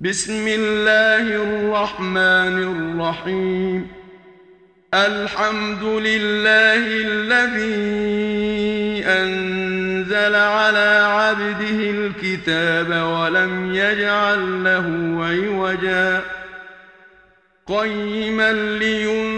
بسم الله الرحمن الرحيم. الحمد لله الذي أنزل على عبده الكتاب ولم يجعل له عوجا. قيما لينذر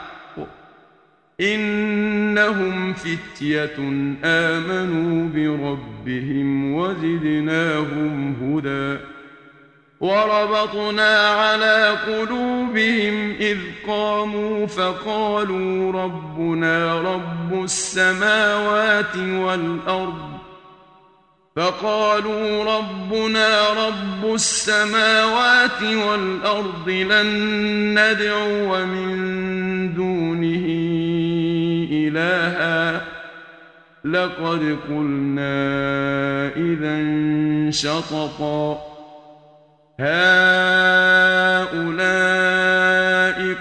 إنهم فتية آمنوا بربهم وزدناهم هدى وربطنا على قلوبهم إذ قاموا فقالوا ربنا رب السماوات والأرض فقالوا ربنا رب السماوات والأرض لن ندعو من دونه إلها. لقد قلنا إذا شططا. هؤلاء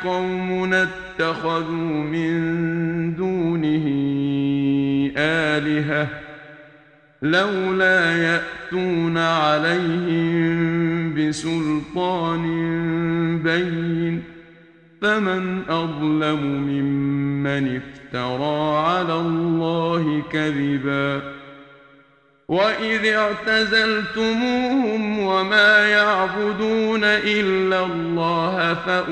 قوم اتخذوا من دونه آلهة. لولا يأتون عليهم بسلطان بين. فمن أظلم ممن افترى على الله كذبا وإذ اعتزلتموهم وما يعبدون إلا الله فأووا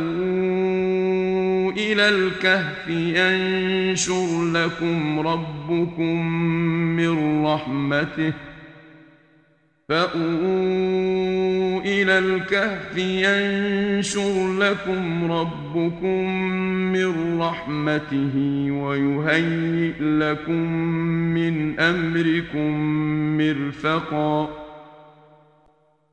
إلى الكهف ينشر لكم ربكم من رحمته فأووا إلى الكهف ينشر لكم ربكم من رحمته ويهيئ لكم من أمركم مرفقا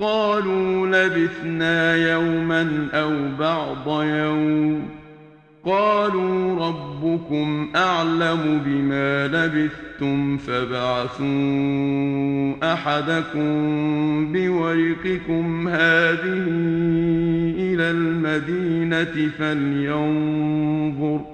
قالوا لبثنا يوما أو بعض يوم قالوا ربكم أعلم بما لبثتم فبعثوا أحدكم بورقكم هذه إلى المدينة فلينظر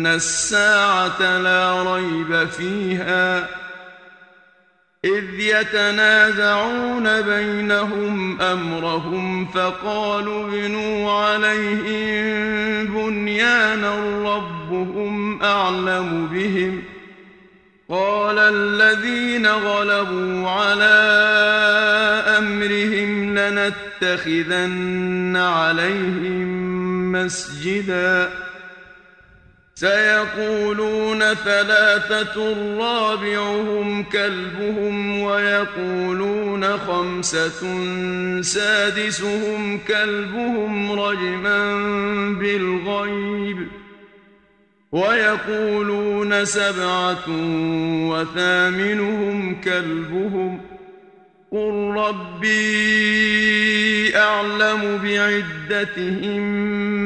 وان الساعة لا ريب فيها اذ يتنازعون بينهم امرهم فقالوا ابنوا عليهم بنيانا ربهم اعلم بهم قال الذين غلبوا على امرهم لنتخذن عليهم مسجدا سيقولون ثلاثة رابعهم كلبهم ويقولون خمسة سادسهم كلبهم رجما بالغيب ويقولون سبعة وثامنهم كلبهم قل ربي أعلم بعدتهم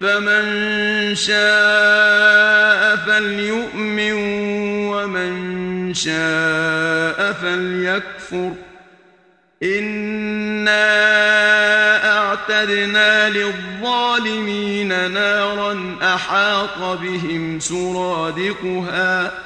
فمن شاء فليؤمن ومن شاء فليكفر. إِنَّا أعتدنا للظالمين نارا أحاط بهم سرادقها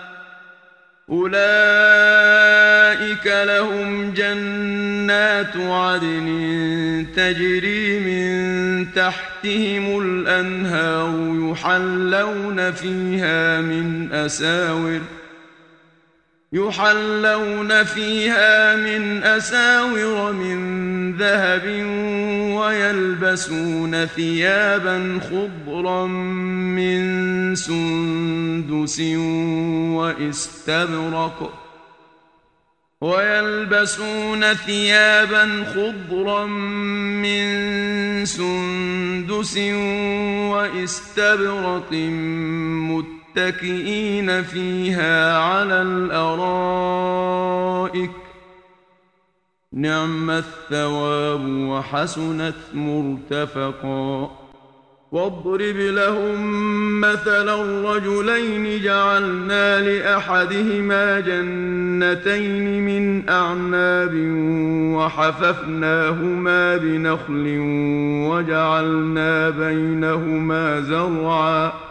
أولئك لهم جنات عدن تجري من تحتهم الأنهار يحلون فيها من أساور يحلون فيها من أساور من ذهب ويلبسون ثيابا خضرا من سندس واستبرق ويلبسون ثيابا خضرا من سندس واستبرق مت متكئين فيها على الأرائك. نعم الثواب وحسنت مرتفقا. واضرب لهم مثلا الرجلين جعلنا لأحدهما جنتين من أعناب وحففناهما بنخل وجعلنا بينهما زرعا.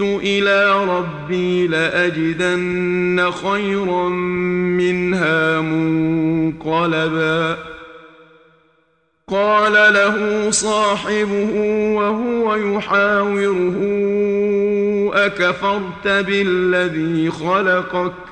إلى ربي لأجدن خيرا منها منقلبا. قال له صاحبه وهو يحاوره أكفرت بالذي خلقك؟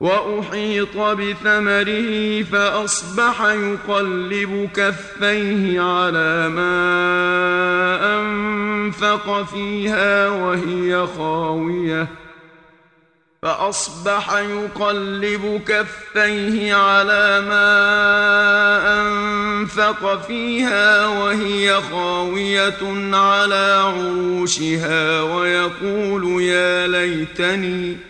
وأحيط بثمره فأصبح يقلب كفيه على ما أنفق فيها وهي خاوية. فأصبح يقلب كفيه على ما أنفق فيها وهي خاوية على عروشها ويقول يا ليتني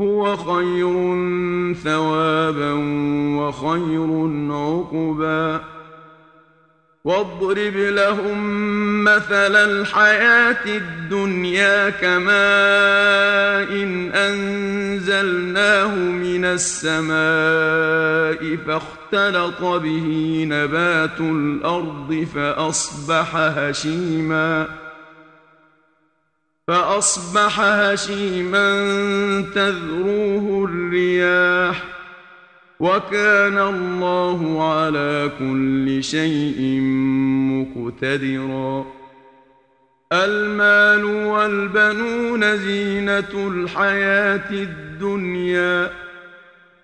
هو خير ثوابا وخير عقبا. واضرب لهم مثل الحياة الدنيا كماء إن أنزلناه من السماء فاختلط به نبات الأرض فأصبح هشيماً. فأصبح هشيما تذروه الرياح وكان الله على كل شيء مقتدرا المال والبنون زينة الحياة الدنيا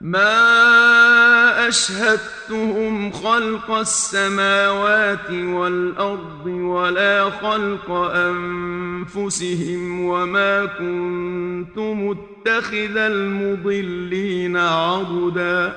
ما اشهدتهم خلق السماوات والارض ولا خلق انفسهم وما كنت متخذ المضلين عضدا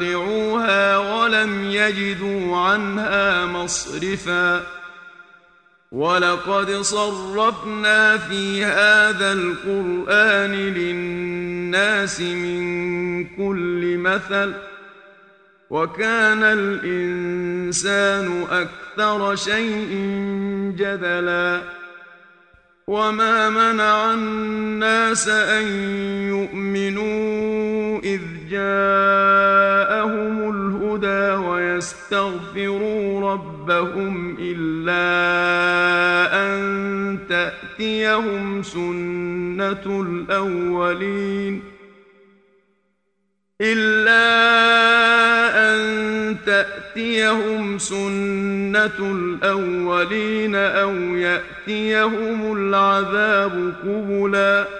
واقعوها ولم يجدوا عنها مصرفا. ولقد صرفنا في هذا القرآن للناس من كل مثل وكان الإنسان أكثر شيء جدلا وما منع الناس أن يؤمنوا إذ جاءهم الهدى ويستغفروا ربهم إلا أن تأتيهم سنة الأولين إلا أن سنة الأولين أو يأتيهم العذاب قبلا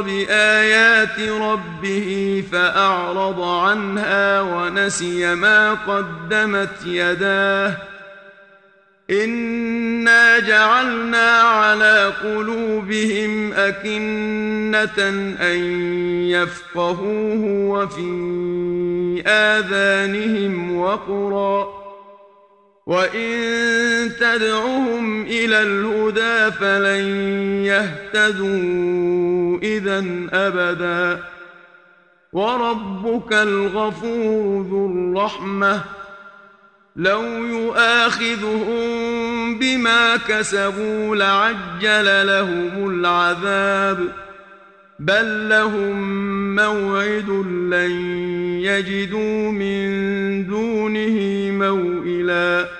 بآيات ربه فأعرض عنها ونسي ما قدمت يداه. إنا جعلنا على قلوبهم أكنة أن يفقهوه وفي آذانهم وقرا وإن تدعهم إلى الهدى فلن يهتدوا إذا أبدا وربك الغفور ذو الرحمه لو يؤاخذهم بما كسبوا لعجل لهم العذاب بل لهم موعد لن يجدوا من دونه موئلا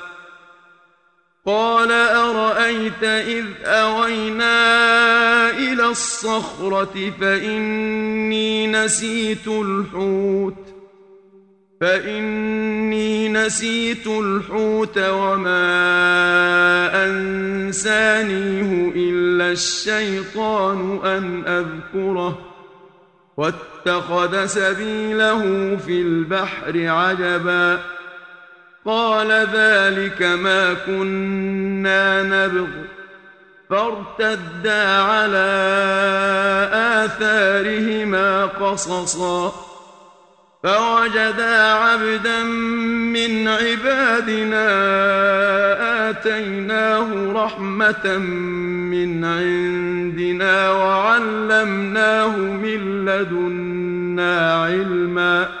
قال أرأيت إذ أوينا إلى الصخرة فإني نسيت الحوت فإني نسيت الحوت وما أنسانيه إلا الشيطان أن أذكره واتخذ سبيله في البحر عجبا. قال ذلك ما كنا نبغ. فارتدا على آثارهما قصصا. فوجدا عبدا من عبادنا آتيناه رحمة من عندنا وعلمناه من لدنا علما.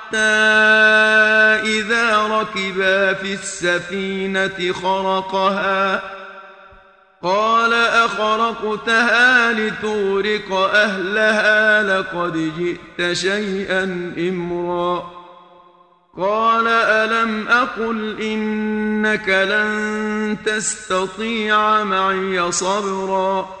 إذا ركبا في السفينة خرقها قال أخرقتها لتغرق أهلها لقد جئت شيئا إمرا قال ألم أقل إنك لن تستطيع معي صبرا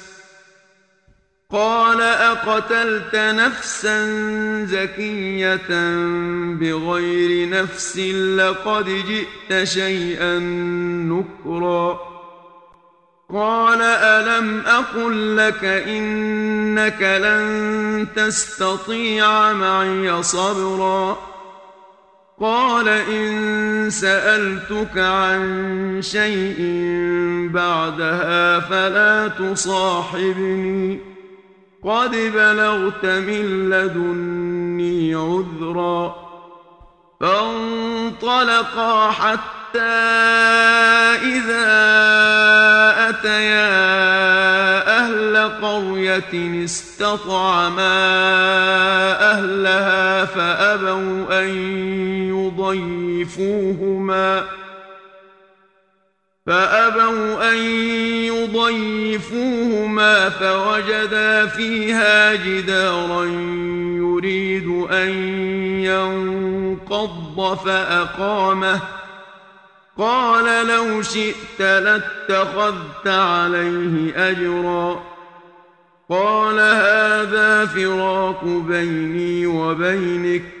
قال أقتلت نفسا زكية بغير نفس لقد جئت شيئا نكرا. قال ألم أقل لك إنك لن تستطيع معي صبرا. قال إن سألتك عن شيء بعدها فلا تصاحبني. قد بلغت من لدني عذرا فانطلقا حتى إذا أتيا أهل قرية استطعما أهلها فأبوا أن يضيفوهما أن يضيفوهما فوجدا فيها جدارا يريد أن ينقض فأقامه. قال لو شئت لاتخذت عليه أجرا. قال هذا فراق بيني وبينك.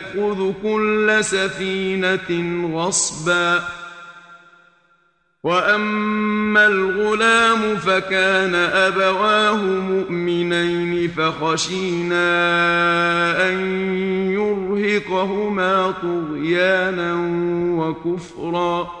يأخذ كل سفينة غصباً. وأما الغلام فكان أبواه مؤمنين فخشينا أن يرهقهما طغيانا وكفرا.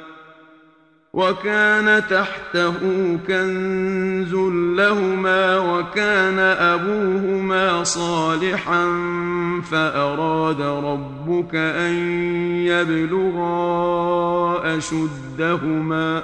وكان تحته كنز لهما وكان أبوهما صالحا فأراد ربك أن يبلغا أشدهما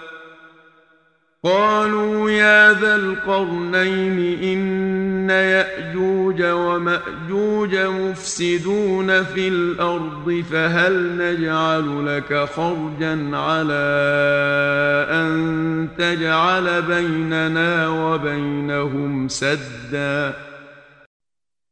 قالوا يا ذا القرنين إن يأجوج ومأجوج مفسدون في الأرض فهل نجعل لك خرجا على أن تجعل بيننا وبينهم سدا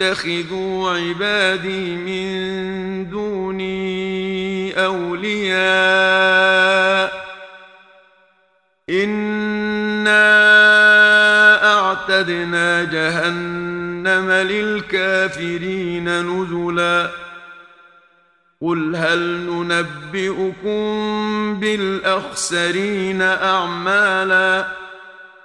يتخذوا عبادي من دوني أولياء. إنا أعتدنا جهنم للكافرين نزلا. قل هل ننبئكم بالأخسرين أعمالا؟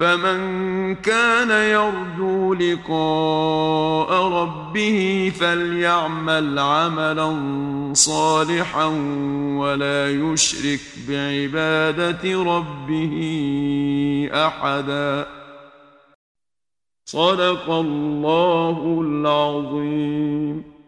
فمن كان يرجو لقاء ربه فليعمل عملا صالحا ولا يشرك بعبادة ربه أحدا. صدق الله العظيم.